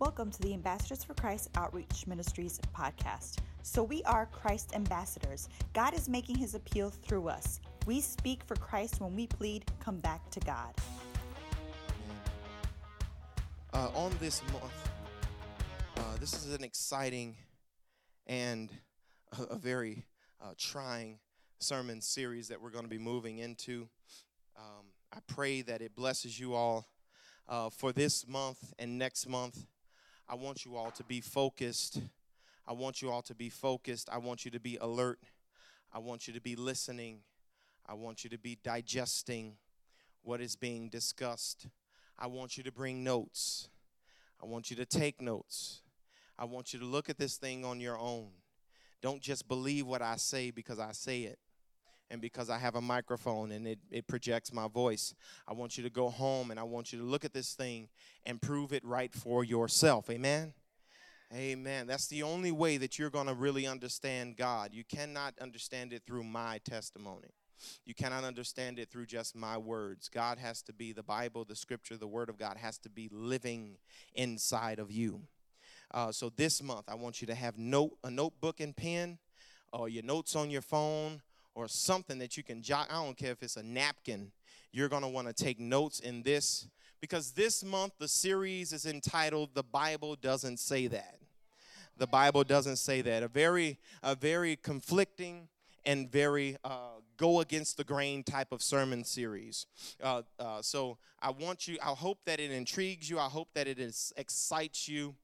Welcome to the Ambassadors for Christ Outreach Ministries podcast. So, we are Christ ambassadors. God is making his appeal through us. We speak for Christ when we plead, come back to God. Uh, on this month, uh, this is an exciting and a, a very uh, trying sermon series that we're going to be moving into. Um, I pray that it blesses you all uh, for this month and next month. I want you all to be focused. I want you all to be focused. I want you to be alert. I want you to be listening. I want you to be digesting what is being discussed. I want you to bring notes. I want you to take notes. I want you to look at this thing on your own. Don't just believe what I say because I say it and because I have a microphone and it, it projects my voice. I want you to go home and I want you to look at this thing and prove it right for yourself. Amen? Amen. That's the only way that you're going to really understand God. You cannot understand it through my testimony. You cannot understand it through just my words. God has to be the Bible, the scripture, the word of God has to be living inside of you. Uh, so this month, I want you to have note a notebook and pen, or your notes on your phone, or something that you can jot. I don't care if it's a napkin. You're going to want to take notes in this because this month the series is entitled "The Bible Doesn't Say That." The Bible doesn't say that. A very, a very conflicting and very uh, go against the grain type of sermon series. Uh, uh, so I want you. I hope that it intrigues you. I hope that it is, excites you,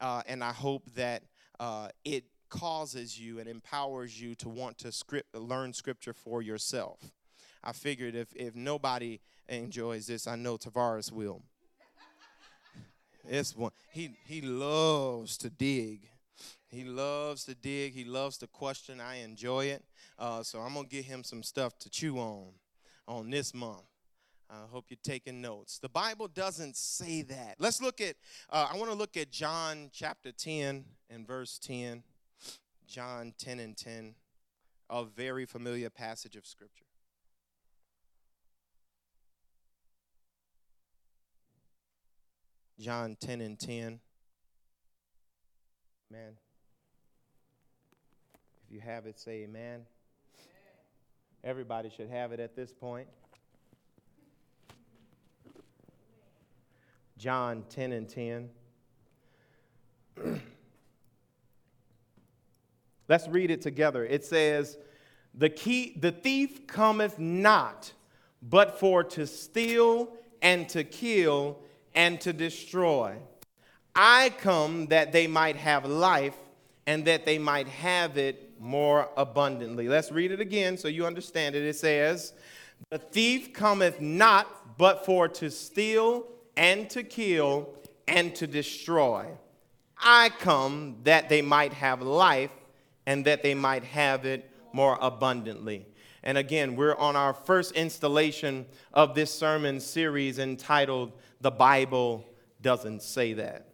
uh, and I hope that uh, it causes you and empowers you to want to script, learn scripture for yourself. I figured if, if nobody enjoys this, I know Tavares will. This one, he, he loves to dig. He loves to dig. He loves to question. I enjoy it. Uh, so I'm going to get him some stuff to chew on on this month. I hope you're taking notes. The Bible doesn't say that. Let's look at, uh, I want to look at John chapter 10 and verse 10. John 10 and 10, a very familiar passage of Scripture. John 10 and 10. Man. If you have it, say amen. amen. Everybody should have it at this point. John 10 and 10. Let's read it together. It says, the, key, the thief cometh not but for to steal and to kill and to destroy. I come that they might have life and that they might have it more abundantly. Let's read it again so you understand it. It says, The thief cometh not but for to steal and to kill and to destroy. I come that they might have life and that they might have it more abundantly. And again, we're on our first installation of this sermon series entitled The Bible Doesn't Say That.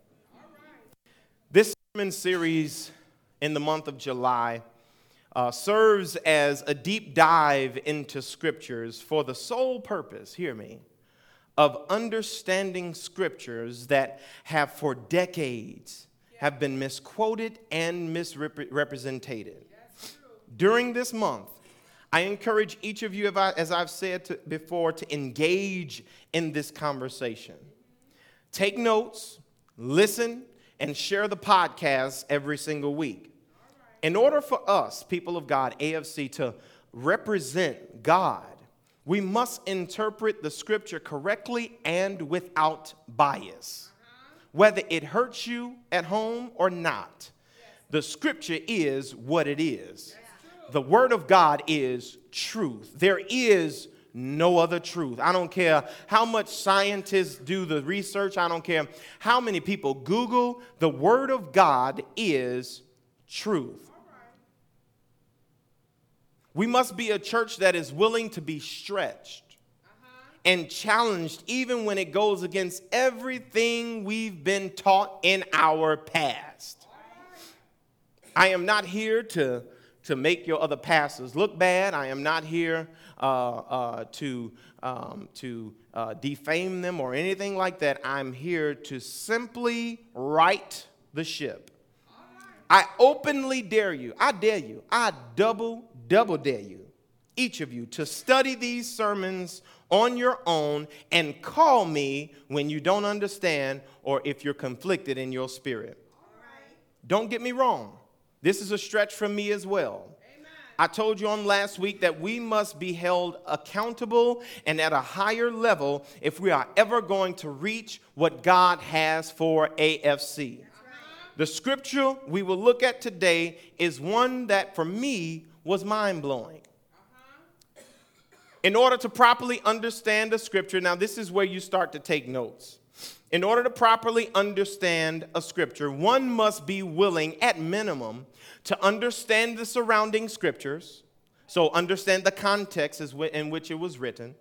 This sermon series in the month of July uh, serves as a deep dive into scriptures for the sole purpose, hear me, of understanding scriptures that have for decades have been misquoted and misrepresented. During this month, I encourage each of you, as I've said to, before, to engage in this conversation. Take notes, listen, and share the podcast every single week. In order for us, people of God, AFC, to represent God, we must interpret the scripture correctly and without bias whether it hurts you at home or not. The scripture is what it is. The word of God is truth. There is no other truth. I don't care how much scientists do the research, I don't care how many people Google, the word of God is truth. We must be a church that is willing to be stretched and challenged even when it goes against everything we've been taught in our past. I am not here to to make your other pastors look bad. I am not here uh, uh, to, um, to uh, defame them or anything like that. I'm here to simply right the ship. I openly dare you, I dare you, I double, double dare you, each of you, to study these sermons on your own and call me when you don't understand or if you're conflicted in your spirit. Don't get me wrong. This is a stretch for me as well. I told you on last week that we must be held accountable and at a higher level if we are ever going to reach what God has for AFC. The scripture we will look at today is one that for me was mind blowing. In order to properly understand the scripture, now this is where you start to take notes. In order to properly understand a scripture, one must be willing, at minimum, to understand the surrounding scriptures, so understand the context in which it was written.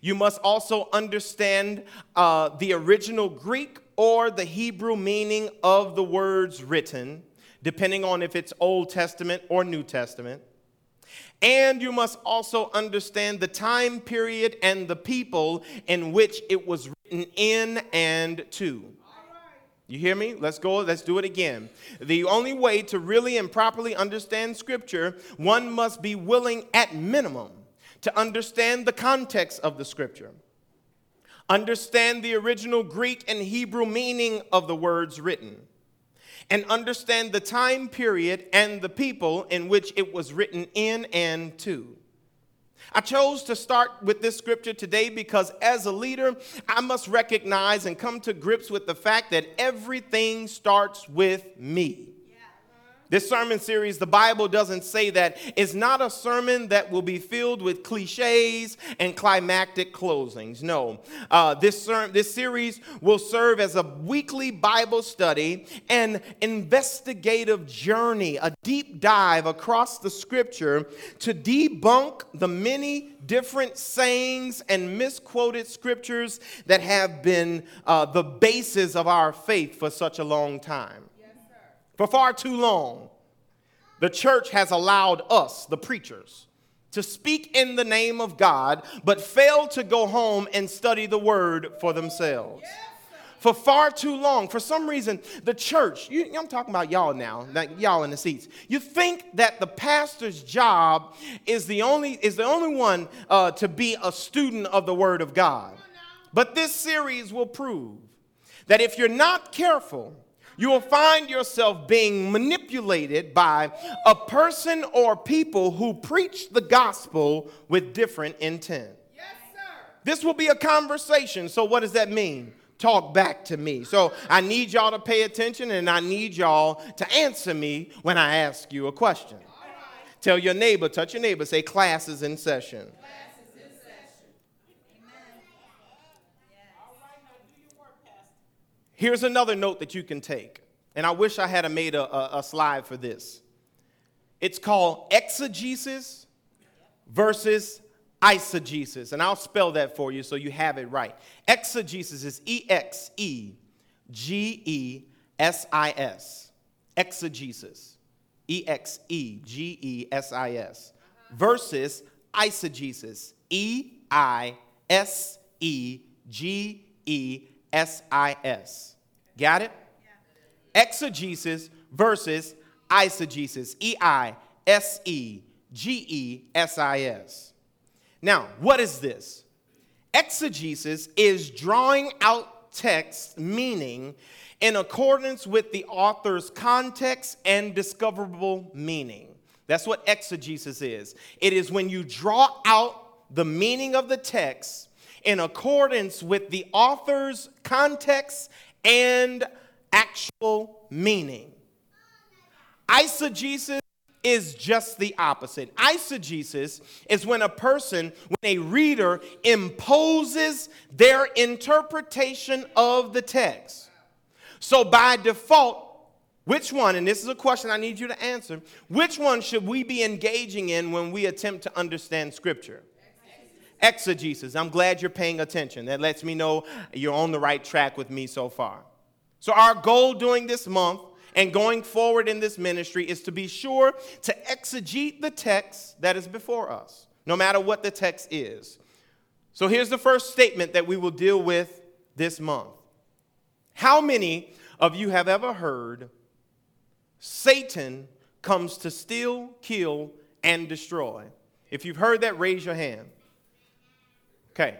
You must also understand uh, the original Greek or the Hebrew meaning of the words written, depending on if it's Old Testament or New Testament. And you must also understand the time period and the people in which it was written in and to. You hear me? Let's go. Let's do it again. The only way to really and properly understand Scripture, one must be willing, at minimum, to understand the context of the Scripture, understand the original Greek and Hebrew meaning of the words written, and understand the time period and the people in which it was written in and to. I chose to start with this scripture today because as a leader, I must recognize and come to grips with the fact that everything starts with me. This sermon series, the Bible doesn't say that. It's not a sermon that will be filled with cliches and climactic closings. No. Uh, this, ser- this series will serve as a weekly Bible study an investigative journey, a deep dive across the scripture to debunk the many different sayings and misquoted scriptures that have been uh, the basis of our faith for such a long time. For far too long, the church has allowed us, the preachers, to speak in the name of God, but fail to go home and study the word for themselves. For far too long, for some reason, the church, you, I'm talking about y'all now, like y'all in the seats. You think that the pastor's job is the only, is the only one uh, to be a student of the word of God. But this series will prove that if you're not careful, you will find yourself being manipulated by a person or people who preach the gospel with different intent. Yes, sir. this will be a conversation. So, what does that mean? Talk back to me. So, I need y'all to pay attention and I need y'all to answer me when I ask you a question. Tell your neighbor, touch your neighbor, say, class is in session. Here's another note that you can take, and I wish I had made a, a, a slide for this. It's called exegesis versus eisegesis, and I'll spell that for you so you have it right. Exegesis is E X E G E S I S. Exegesis. E X E G E S I S. Uh-huh. Versus eisegesis. E I S E G E S I S. Got it? Exegesis versus eisegesis. E I S E G E S I S. Now, what is this? Exegesis is drawing out text meaning in accordance with the author's context and discoverable meaning. That's what exegesis is. It is when you draw out the meaning of the text in accordance with the author's context and actual meaning. Eisegesis is just the opposite. Eisegesis is when a person, when a reader imposes their interpretation of the text. So by default, which one, and this is a question I need you to answer, which one should we be engaging in when we attempt to understand Scripture? Exegesis. I'm glad you're paying attention. That lets me know you're on the right track with me so far. So, our goal during this month and going forward in this ministry is to be sure to exegete the text that is before us, no matter what the text is. So here's the first statement that we will deal with this month. How many of you have ever heard Satan comes to steal, kill, and destroy? If you've heard that, raise your hand. Okay.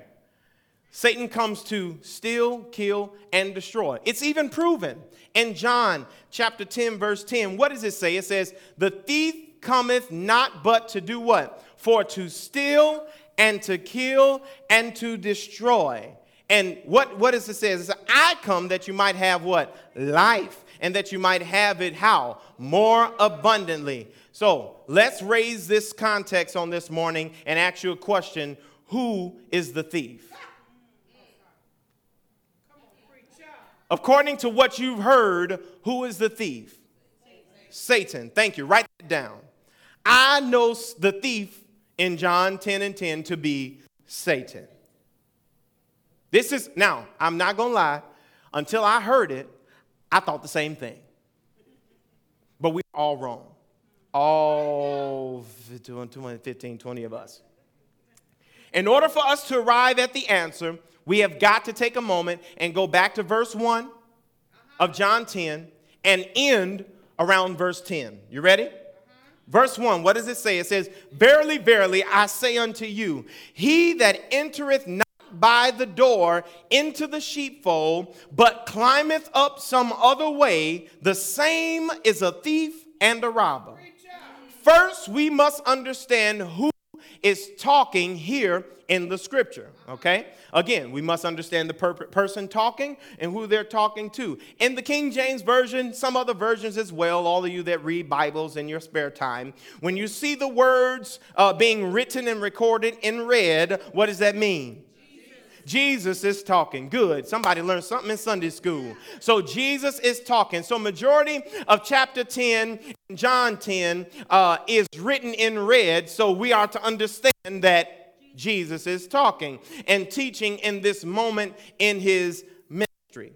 Satan comes to steal, kill, and destroy. It's even proven in John chapter 10, verse 10. What does it say? It says, The thief cometh not but to do what? For to steal and to kill and to destroy. And what, what does it say? It says, I come that you might have what? Life. And that you might have it how? More abundantly. So let's raise this context on this morning and ask you a question Who is the thief? According to what you've heard, who is the thief? Satan. Thank you. Write that down. I know the thief in John 10 and 10 to be Satan. This is, now, I'm not going to lie, until I heard it, I thought the same thing. But we're all wrong. All 15, 20 of us. In order for us to arrive at the answer, we have got to take a moment and go back to verse 1 of John 10 and end around verse 10. You ready? Verse 1, what does it say? It says, Verily, verily, I say unto you, he that entereth not by the door into the sheepfold, but climbeth up some other way, the same is a thief and a robber. First, we must understand who is talking here in the scripture, okay? Again, we must understand the per- person talking and who they're talking to. In the King James Version, some other versions as well, all of you that read Bibles in your spare time, when you see the words uh, being written and recorded in red, what does that mean? Jesus is talking. Good. Somebody learned something in Sunday school. So Jesus is talking. So majority of chapter 10, John 10, uh, is written in red. So we are to understand that Jesus is talking and teaching in this moment in his ministry.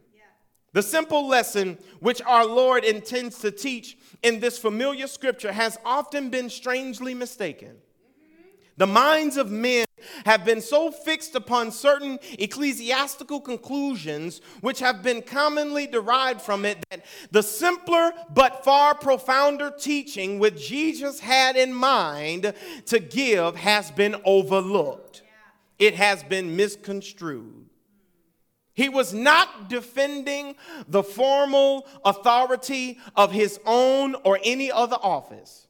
The simple lesson which our Lord intends to teach in this familiar scripture has often been strangely mistaken. The minds of men have been so fixed upon certain ecclesiastical conclusions, which have been commonly derived from it, that the simpler but far profounder teaching which Jesus had in mind to give has been overlooked. It has been misconstrued. He was not defending the formal authority of his own or any other office.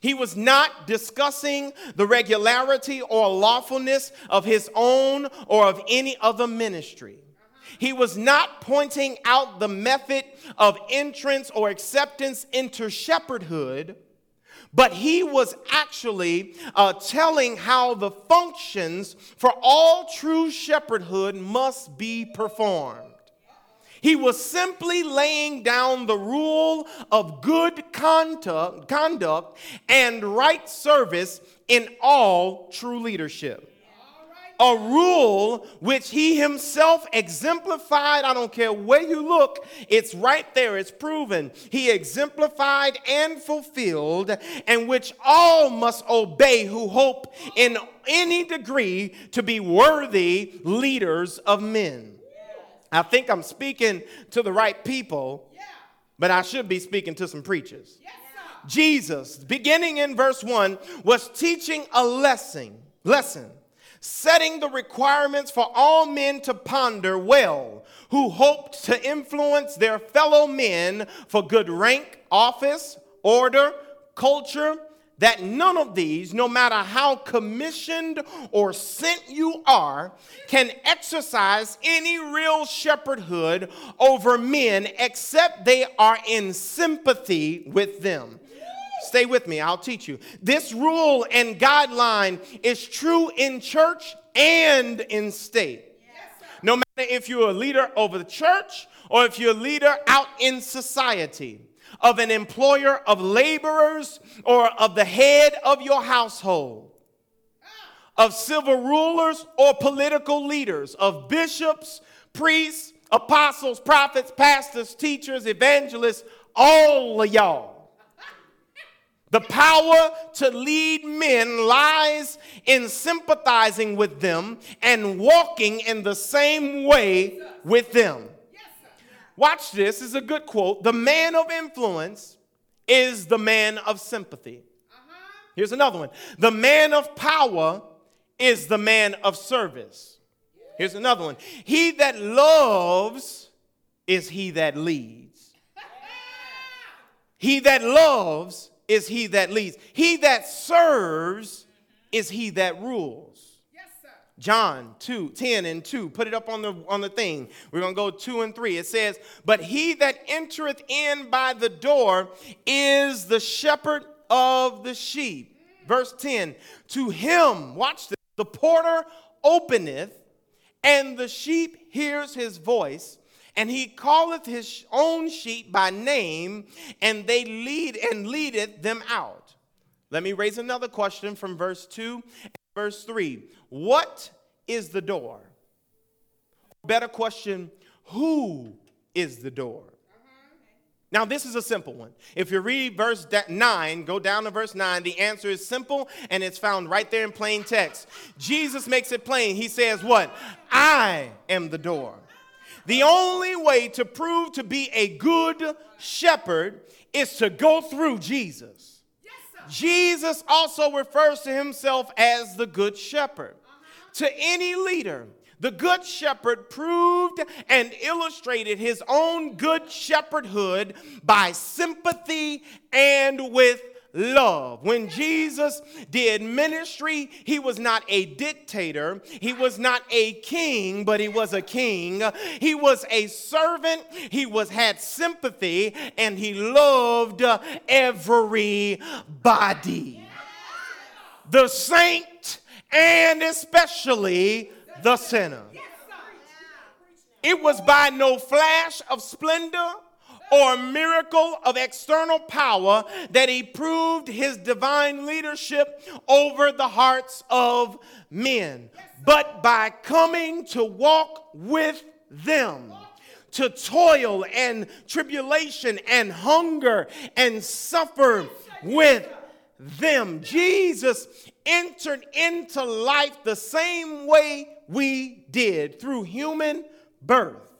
He was not discussing the regularity or lawfulness of his own or of any other ministry. He was not pointing out the method of entrance or acceptance into shepherdhood, but he was actually uh, telling how the functions for all true shepherdhood must be performed. He was simply laying down the rule of good conduct, and right service in all true leadership. A rule which he himself exemplified. I don't care where you look, it's right there, it's proven. He exemplified and fulfilled, and which all must obey who hope in any degree to be worthy leaders of men. I think I'm speaking to the right people, but I should be speaking to some preachers. Jesus, beginning in verse 1, was teaching a lesson, lesson, setting the requirements for all men to ponder well, who hoped to influence their fellow men for good rank, office, order, culture, that none of these, no matter how commissioned or sent you are, can exercise any real shepherdhood over men except they are in sympathy with them. Stay with me, I'll teach you. This rule and guideline is true in church and in state. No matter if you're a leader over the church or if you're a leader out in society of an employer of laborers or of the head of your household, of civil rulers or political leaders, of bishops, priests, apostles, prophets, pastors, teachers, evangelists, all of y'all. The power to lead men lies in sympathizing with them and walking in the same way with them. Watch this, this is a good quote. The man of influence is the man of sympathy. Uh-huh. Here's another one. The man of power is the man of service. Here's another one. He that loves is he that leads. He that loves is he that leads. He that serves is he that rules. John 2, 10 and 2. Put it up on the on the thing. We're gonna go 2 and 3. It says, But he that entereth in by the door is the shepherd of the sheep. Verse 10. To him, watch this, the porter openeth, and the sheep hears his voice, and he calleth his own sheep by name, and they lead and leadeth them out. Let me raise another question from verse 2 and verse 3. What is the door? Better question, who is the door? Now, this is a simple one. If you read verse 9, go down to verse 9, the answer is simple and it's found right there in plain text. Jesus makes it plain. He says, What? I am the door. The only way to prove to be a good shepherd is to go through Jesus. Yes, Jesus also refers to himself as the good shepherd. To any leader, the Good Shepherd proved and illustrated his own good shepherdhood by sympathy and with love. When Jesus did ministry, he was not a dictator, he was not a king, but he was a king. He was a servant, he was had sympathy and he loved everybody. The saint and especially the sinner. It was by no flash of splendor or miracle of external power that he proved his divine leadership over the hearts of men, but by coming to walk with them. To toil and tribulation and hunger and suffer with them. Jesus entered into life the same way we did through human birth.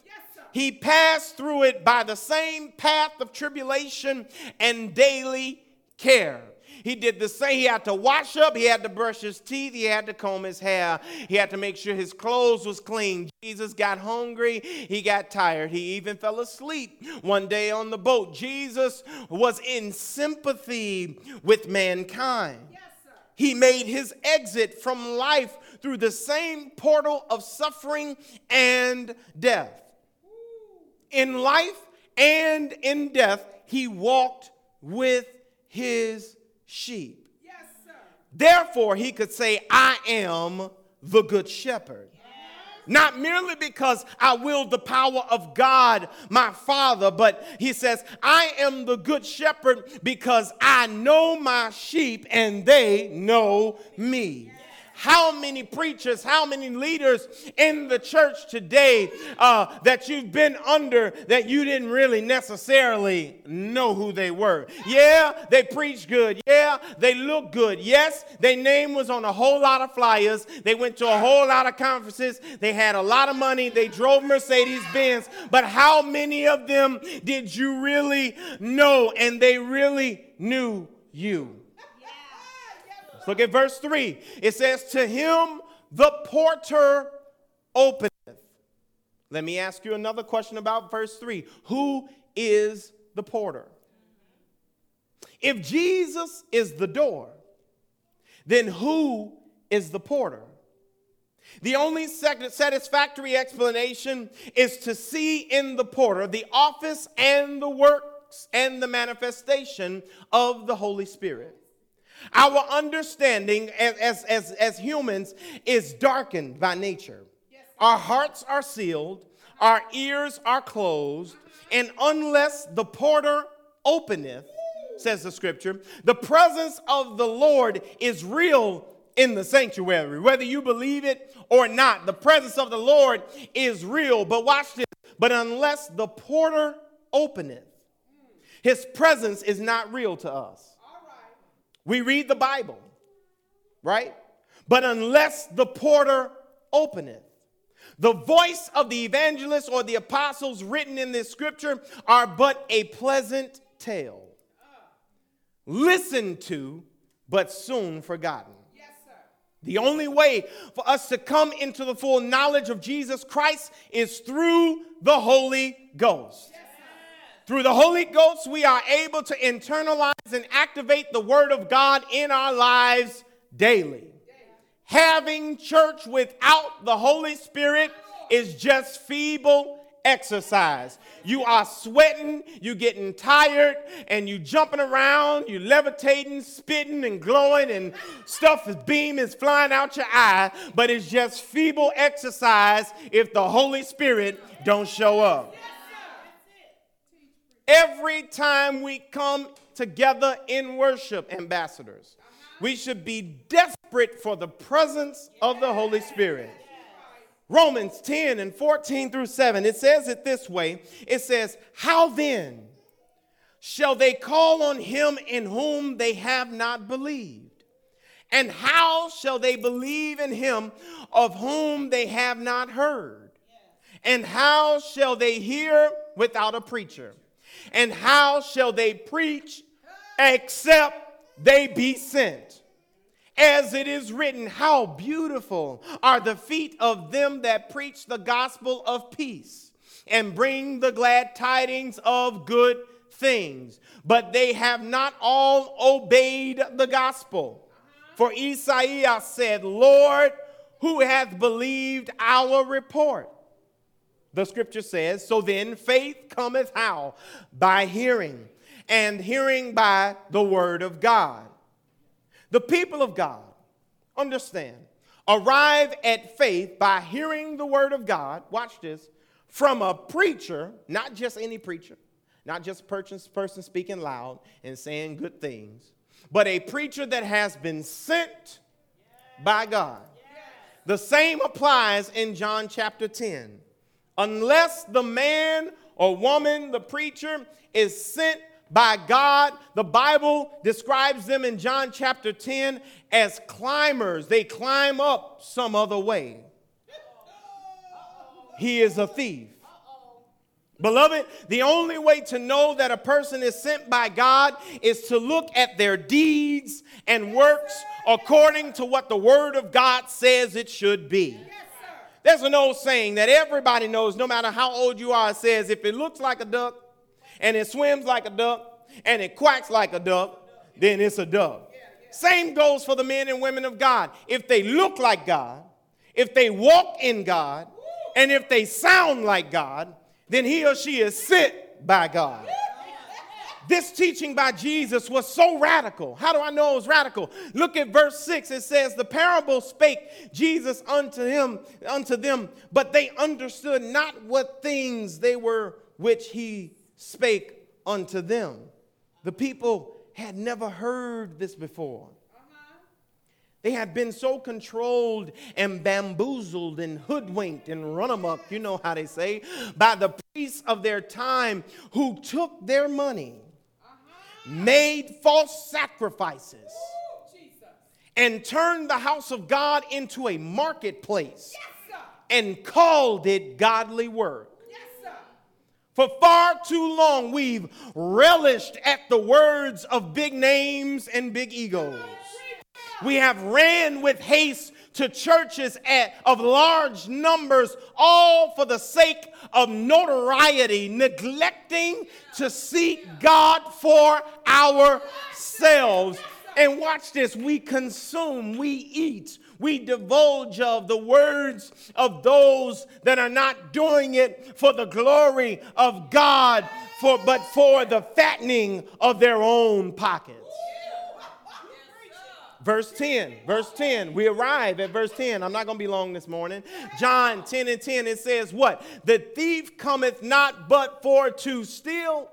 he passed through it by the same path of tribulation and daily care. He did the same. He had to wash up. He had to brush his teeth. He had to comb his hair. He had to make sure his clothes was clean. Jesus got hungry. He got tired. He even fell asleep one day on the boat. Jesus was in sympathy with mankind. Yes, he made his exit from life through the same portal of suffering and death. In life and in death, he walked with his sheep. Yes, sir. Therefore, he could say, I am the good shepherd. Not merely because I wield the power of God, my Father, but he says, I am the good shepherd because I know my sheep and they know me how many preachers, how many leaders in the church today uh, that you've been under that you didn't really necessarily know who they were. Yeah, they preach good. Yeah, they look good. Yes, their name was on a whole lot of flyers. They went to a whole lot of conferences. They had a lot of money. They drove Mercedes Benz. But how many of them did you really know and they really knew you? Look at verse 3. It says, To him the porter openeth. Let me ask you another question about verse 3. Who is the porter? If Jesus is the door, then who is the porter? The only satisfactory explanation is to see in the porter the office and the works and the manifestation of the Holy Spirit. Our understanding as, as, as, humans is darkened by nature. Our hearts are sealed, our ears are closed, and unless the porter openeth, says the scripture, the presence of the Lord is real in the sanctuary. Whether you believe it or not, the presence of the Lord is real. But watch this. But unless the porter openeth, His presence is not real to us. We read the Bible, right? But unless the porter openeth, the voice of the evangelist or the apostles written in this scripture are but a pleasant tale. Listened to, but soon forgotten. Yes, The only way for us to come into the full knowledge of Jesus Christ is through the Holy Ghost. Yes, through the Holy Ghost, we are able to internalize and activate the Word of God in our lives daily. Having church without the Holy Spirit is just feeble exercise. You are sweating, you getting tired, and you jumping around, you levitating, spitting and glowing, and stuff is beam is flying out your eye, but it's just feeble exercise if the Holy Spirit don't show up. Every time we come together in worship, ambassadors, we should be desperate for the presence of the Holy Spirit. Romans 10 and 14 through 7, it says it this way it says, How then shall they call on him in whom they have not believed? And how shall they believe in him of whom they have not heard? And how shall they hear without a preacher? And how shall they preach except they be sent? As it is written, How beautiful are the feet of them that preach the gospel of peace and bring the glad tidings of good things. But they have not all obeyed the gospel. For Isaiah said, Lord, who hath believed our report? The scripture says, So then faith cometh how? By hearing, and hearing by the word of God. The people of God, understand, arrive at faith by hearing the word of God, watch this, from a preacher, not just any preacher, not just a person speaking loud and saying good things, but a preacher that has been sent by God. The same applies in John chapter 10. Unless the man or woman, the preacher, is sent by God. The Bible describes them in John chapter 10 as climbers. They climb up some other way. He is a thief. Beloved, the only way to know that a person is sent by God is to look at their deeds and works according to what the Word of God says it should be. There's an old saying that everybody knows, no matter how old you are, it says, if it looks like a duck, and it swims like a duck and it quacks like a duck, then it's a duck. Same goes for the men and women of God. If they look like God, if they walk in God, and if they sound like God, then he or she is sent by God. This teaching by Jesus was so radical. How do I know it was radical? Look at verse 6. It says, The parable spake Jesus unto him, unto them, but they understood not what things they were which he spake unto them. The people had never heard this before. They had been so controlled and bamboozled and hoodwinked and run amok, you know how they say, by the priests of their time who took their money, made false sacrifices, and turned the house of God into a marketplace and called it godly work. For far too long, we've relished at the words of big names and big egos. We have ran with haste to churches at, of large numbers, all for the sake of notoriety, neglecting to seek God for ourselves. And watch this we consume, we eat, we divulge of the words of those that are not doing it for the glory of God, for, but for the fattening of their own pockets. Verse 10, verse 10, we arrive at verse 10. I'm not going to be long this morning. John 10 and 10, it says, What? The thief cometh not but for to steal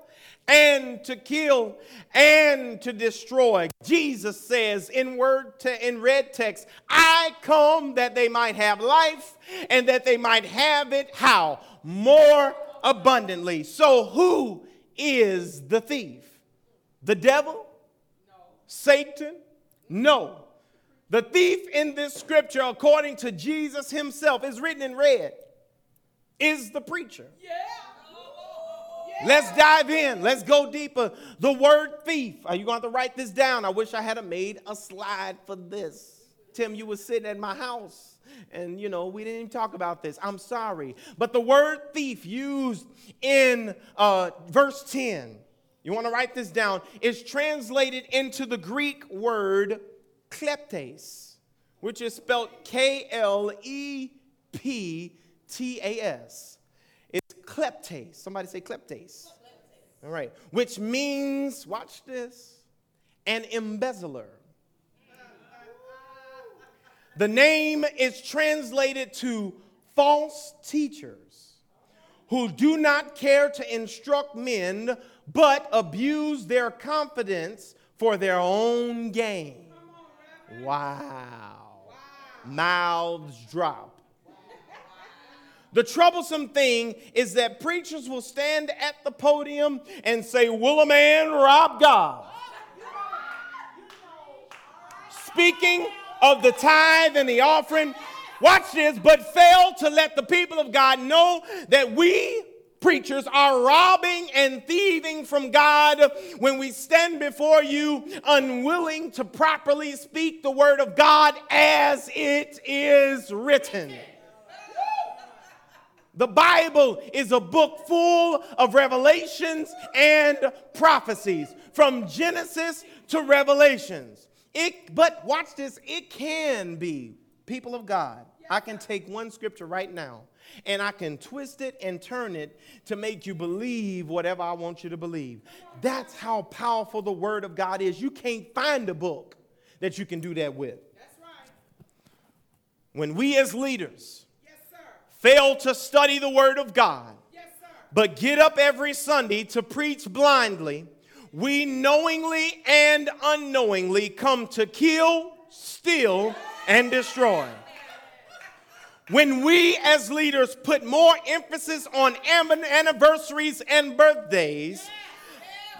and to kill and to destroy. Jesus says in word to, in red text, I come that they might have life and that they might have it how? More abundantly. So who is the thief? The devil? No. Satan? No. The thief in this scripture, according to Jesus himself, is written in red, is the preacher. Yeah. Let's dive in. Let's go deeper. The word thief. Are you going to, to write this down? I wish I had made a slide for this. Tim, you were sitting at my house and you know we didn't even talk about this i'm sorry but the word thief used in uh, verse 10 you want to write this down? Is translated into the greek word kleptes which is spelled k-l-e-p-t-a-s it's kleptes. Somebody say kleptes. All right. Which means watch this an embezzler. The name is translated to false teachers who do not care to instruct men but abuse their confidence for their own gain. Wow. Mouths drop. The troublesome thing is that preachers will stand at the podium and say, Will a man rob God? Speaking of the tithe and the offering. Watch this, but fail to let the people of God know that we preachers are robbing and thieving from God when we stand before you unwilling to properly speak the word of God as it is written. The Bible is a book full of revelations and prophecies from Genesis to Revelations. It, but watch this, it can be, people of God. I can take one scripture right now and I can twist it and turn it to make you believe whatever I want you to believe. That's how powerful the Word of God is. You can't find a book that you can do that with. When we as leaders yes, fail to study the Word of God, yes, but get up every Sunday to preach blindly, we knowingly and unknowingly come to kill, steal, and destroy. When we as leaders put more emphasis on anniversaries and birthdays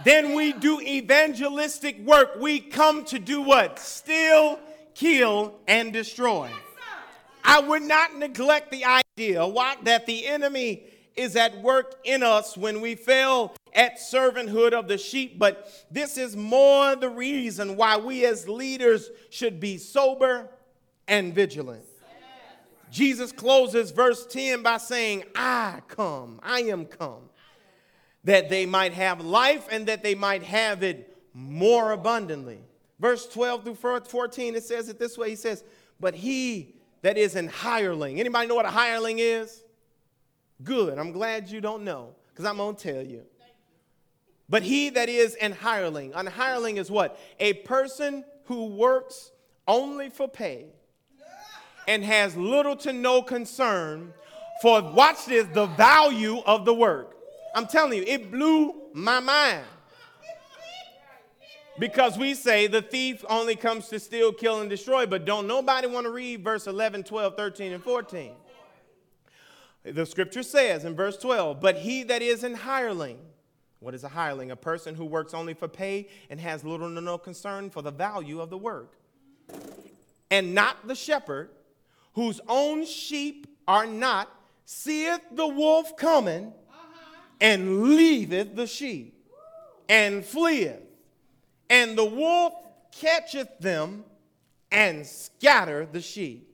than we do evangelistic work, we come to do what? Steal, kill, and destroy. I would not neglect the idea what, that the enemy is at work in us when we fail at servanthood of the sheep, but this is more the reason why we as leaders should be sober and vigilant. Jesus closes verse 10 by saying, I come, I am come, that they might have life and that they might have it more abundantly. Verse 12 through 14, it says it this way He says, But he that is an hireling, anybody know what a hireling is? Good. I'm glad you don't know because I'm going to tell you. But he that is an hireling, an hireling is what? A person who works only for pay and has little to no concern for, watch this, the value of the work. I'm telling you, it blew my mind. Because we say the thief only comes to steal, kill, and destroy, but don't nobody want to read verse 11, 12, 13, and 14. The scripture says in verse 12, but he that is an hireling, what is a hireling? A person who works only for pay and has little to no concern for the value of the work. And not the shepherd, whose own sheep are not, seeth the wolf coming and leaveth the sheep and fleeth. And the wolf catcheth them and scatter the sheep.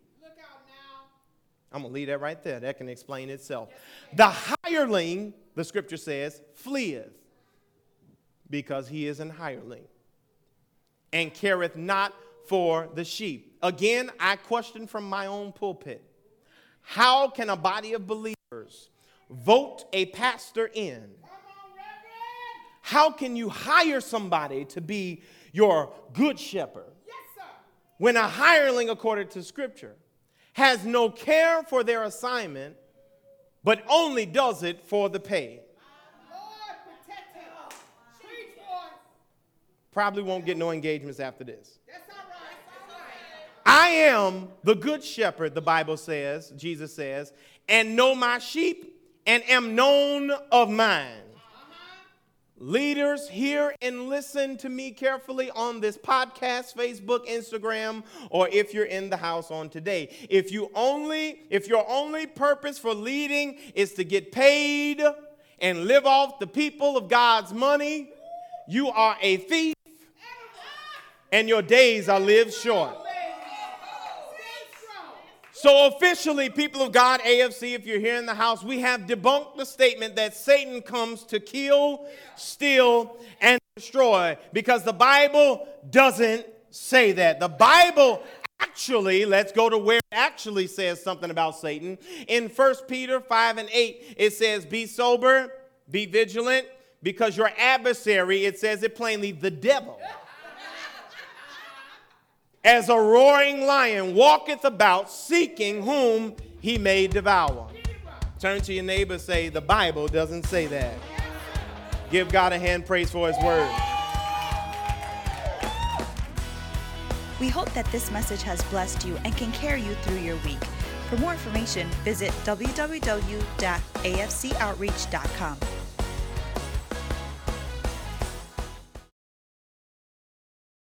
I'm going to leave that right there. That can explain itself. The hireling, the scripture says, fleeth because he is an hireling and careth not for the sheep. Again, I question from my own pulpit how can a body of believers vote a pastor in? How can you hire somebody to be your good shepherd? Yes, when a hireling, according to scripture, has no care for their assignment, but only does it for the pay. Probably won't get no engagements after this. I am the good shepherd, the Bible says, Jesus says, and know my sheep and am known of mine. Uh-huh. leaders, hear and listen to me carefully on this podcast, Facebook, Instagram, or if you're in the house on today. If you only, if your only purpose for leading is to get paid and live off the people of God's money, you are a thief uh-huh. and your days are lived short. So, officially, people of God, AFC, if you're here in the house, we have debunked the statement that Satan comes to kill, steal, and destroy because the Bible doesn't say that. The Bible actually, let's go to where it actually says something about Satan. In 1 Peter 5 and 8, it says, Be sober, be vigilant, because your adversary, it says it plainly, the devil as a roaring lion walketh about seeking whom he may devour. Turn to your neighbor say, The Bible doesn't say that. Give God a hand praise for his word. We hope that this message has blessed you and can carry you through your week. For more information, visit www.afcoutreach.com.